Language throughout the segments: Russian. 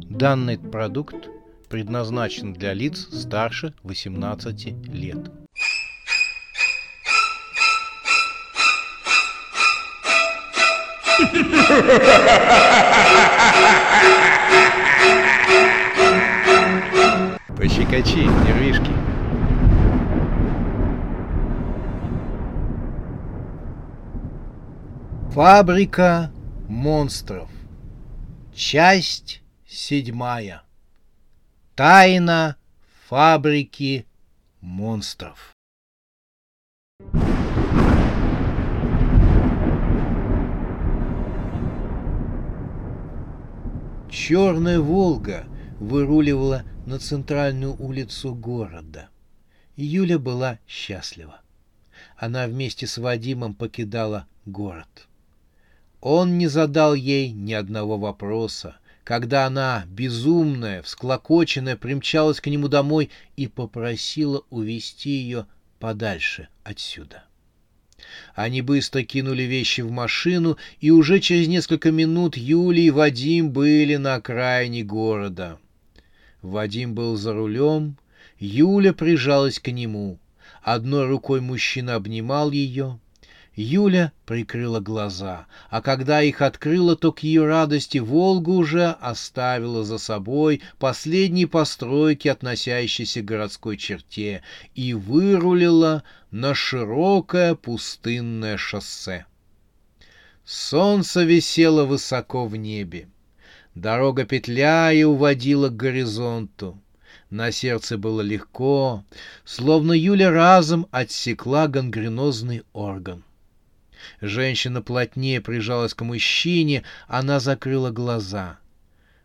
Данный продукт предназначен для лиц старше 18 лет. Пощекочи, нервишки. Фабрика монстров. Часть седьмая. Тайна фабрики монстров. Черная «Волга» выруливала на центральную улицу города. Юля была счастлива. Она вместе с Вадимом покидала город. Он не задал ей ни одного вопроса, когда она, безумная, всклокоченная, примчалась к нему домой и попросила увести ее подальше отсюда. Они быстро кинули вещи в машину, и уже через несколько минут Юлия и Вадим были на окраине города. Вадим был за рулем, Юля прижалась к нему. Одной рукой мужчина обнимал ее, Юля прикрыла глаза, а когда их открыла, то к ее радости Волга уже оставила за собой последние постройки, относящиеся к городской черте, и вырулила на широкое пустынное шоссе. Солнце висело высоко в небе. Дорога петляя уводила к горизонту. На сердце было легко, словно Юля разом отсекла гангренозный орган. Женщина плотнее прижалась к мужчине, она закрыла глаза.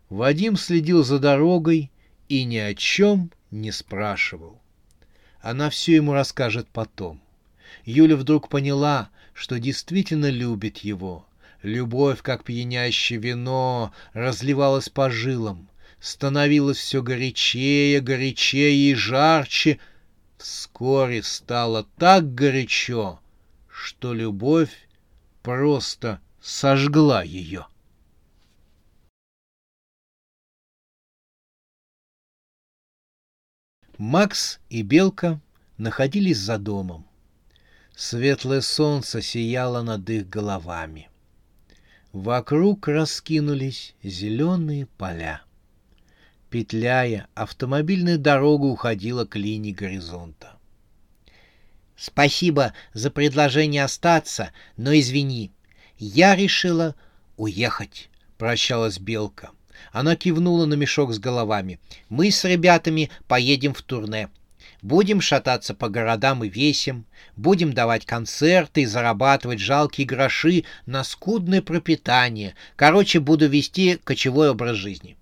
Вадим следил за дорогой и ни о чем не спрашивал. Она все ему расскажет потом. Юля вдруг поняла, что действительно любит его. Любовь, как пьянящее вино, разливалась по жилам, становилась все горячее, горячее и жарче. Вскоре стало так горячо, что любовь просто сожгла ее. Макс и Белка находились за домом. Светлое солнце сияло над их головами. Вокруг раскинулись зеленые поля. Петляя, автомобильная дорога уходила к линии горизонта. Спасибо за предложение остаться, но извини, я решила уехать, прощалась Белка. Она кивнула на мешок с головами. Мы с ребятами поедем в турне. Будем шататься по городам и весям, будем давать концерты и зарабатывать жалкие гроши на скудное пропитание. Короче, буду вести кочевой образ жизни.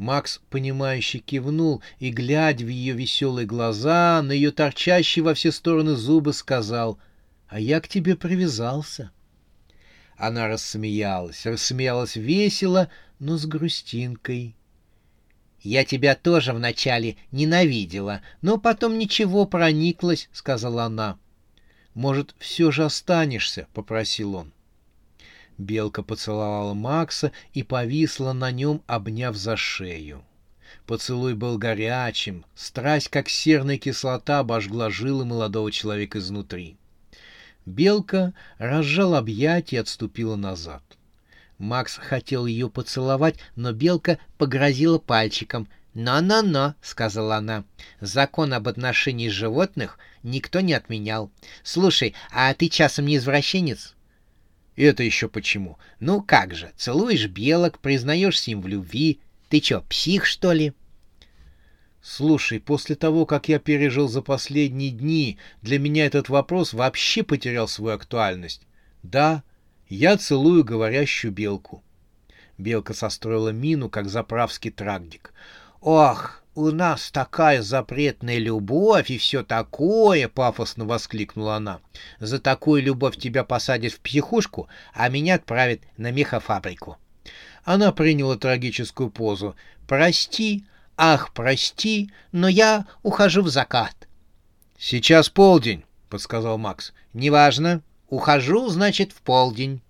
Макс, понимающе кивнул и, глядя в ее веселые глаза, на ее торчащие во все стороны зубы, сказал, «А я к тебе привязался». Она рассмеялась, рассмеялась весело, но с грустинкой. «Я тебя тоже вначале ненавидела, но потом ничего прониклась», — сказала она. «Может, все же останешься?» — попросил он. Белка поцеловала Макса и повисла на нем, обняв за шею. Поцелуй был горячим, страсть, как серная кислота, обожгла жилы молодого человека изнутри. Белка разжал объятия и отступила назад. Макс хотел ее поцеловать, но Белка погрозила пальчиком. «Но-но-но», — сказала она, — «закон об отношении животных никто не отменял. Слушай, а ты часом не извращенец?» Это еще почему? Ну как же, целуешь белок, признаешься им в любви. Ты че, псих, что ли? Слушай, после того, как я пережил за последние дни, для меня этот вопрос вообще потерял свою актуальность. Да, я целую говорящую белку. Белка состроила мину, как заправский трагдик. Ох, у нас такая запретная любовь и все такое!» — пафосно воскликнула она. «За такую любовь тебя посадят в психушку, а меня отправят на мехофабрику». Она приняла трагическую позу. «Прости, ах, прости, но я ухожу в закат». «Сейчас полдень», — подсказал Макс. «Неважно. Ухожу, значит, в полдень».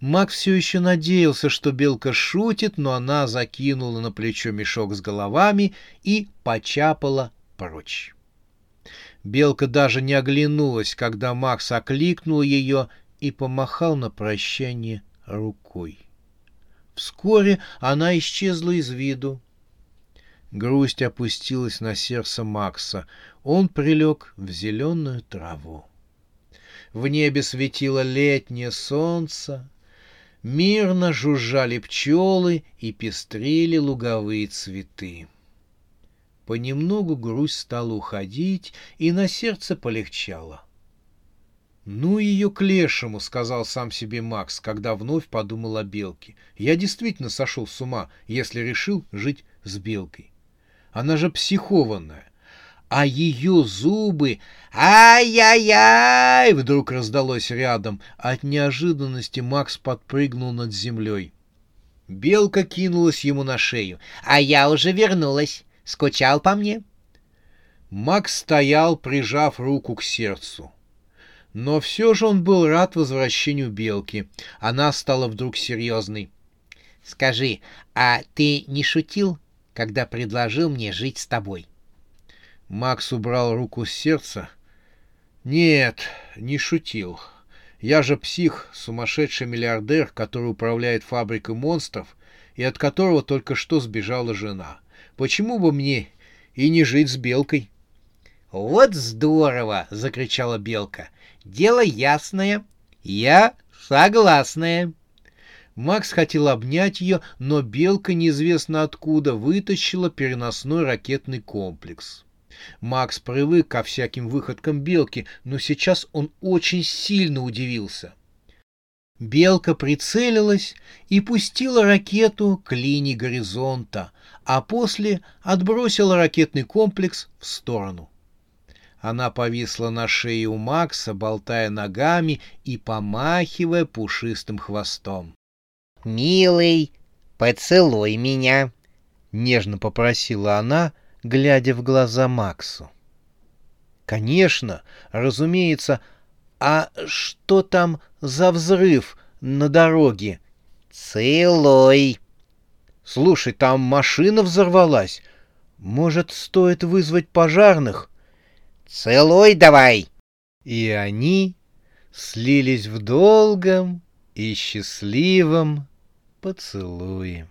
Мак все еще надеялся, что белка шутит, но она закинула на плечо мешок с головами и почапала прочь. Белка даже не оглянулась, когда Макс окликнул ее и помахал на прощание рукой. Вскоре она исчезла из виду. Грусть опустилась на сердце Макса. Он прилег в зеленую траву. В небе светило летнее солнце, мирно жужжали пчелы и пестрили луговые цветы. Понемногу грусть стала уходить, и на сердце полегчало. «Ну ее к лешему», — сказал сам себе Макс, когда вновь подумал о белке. «Я действительно сошел с ума, если решил жить с белкой. Она же психованная. А ее зубы... Ай-яй-яй! Вдруг раздалось рядом. От неожиданности Макс подпрыгнул над землей. Белка кинулась ему на шею. «А я уже вернулась. Скучал по мне?» Макс стоял, прижав руку к сердцу. Но все же он был рад возвращению белки. Она стала вдруг серьезной. «Скажи, а ты не шутил, когда предложил мне жить с тобой?» Макс убрал руку с сердца. «Нет, не шутил. Я же псих, сумасшедший миллиардер, который управляет фабрикой монстров и от которого только что сбежала жена. Почему бы мне и не жить с Белкой? «Вот здорово!» — закричала Белка. «Дело ясное. Я согласная». Макс хотел обнять ее, но Белка неизвестно откуда вытащила переносной ракетный комплекс. Макс привык ко всяким выходкам Белки, но сейчас он очень сильно удивился. Белка прицелилась и пустила ракету к линии горизонта, а после отбросила ракетный комплекс в сторону. Она повисла на шее у Макса, болтая ногами и помахивая пушистым хвостом. «Милый, поцелуй меня!» — нежно попросила она, глядя в глаза Максу. «Конечно, разумеется, а что там за взрыв на дороге? Целой. Слушай, там машина взорвалась. Может, стоит вызвать пожарных? Целуй давай. И они слились в долгом и счастливом поцелуе.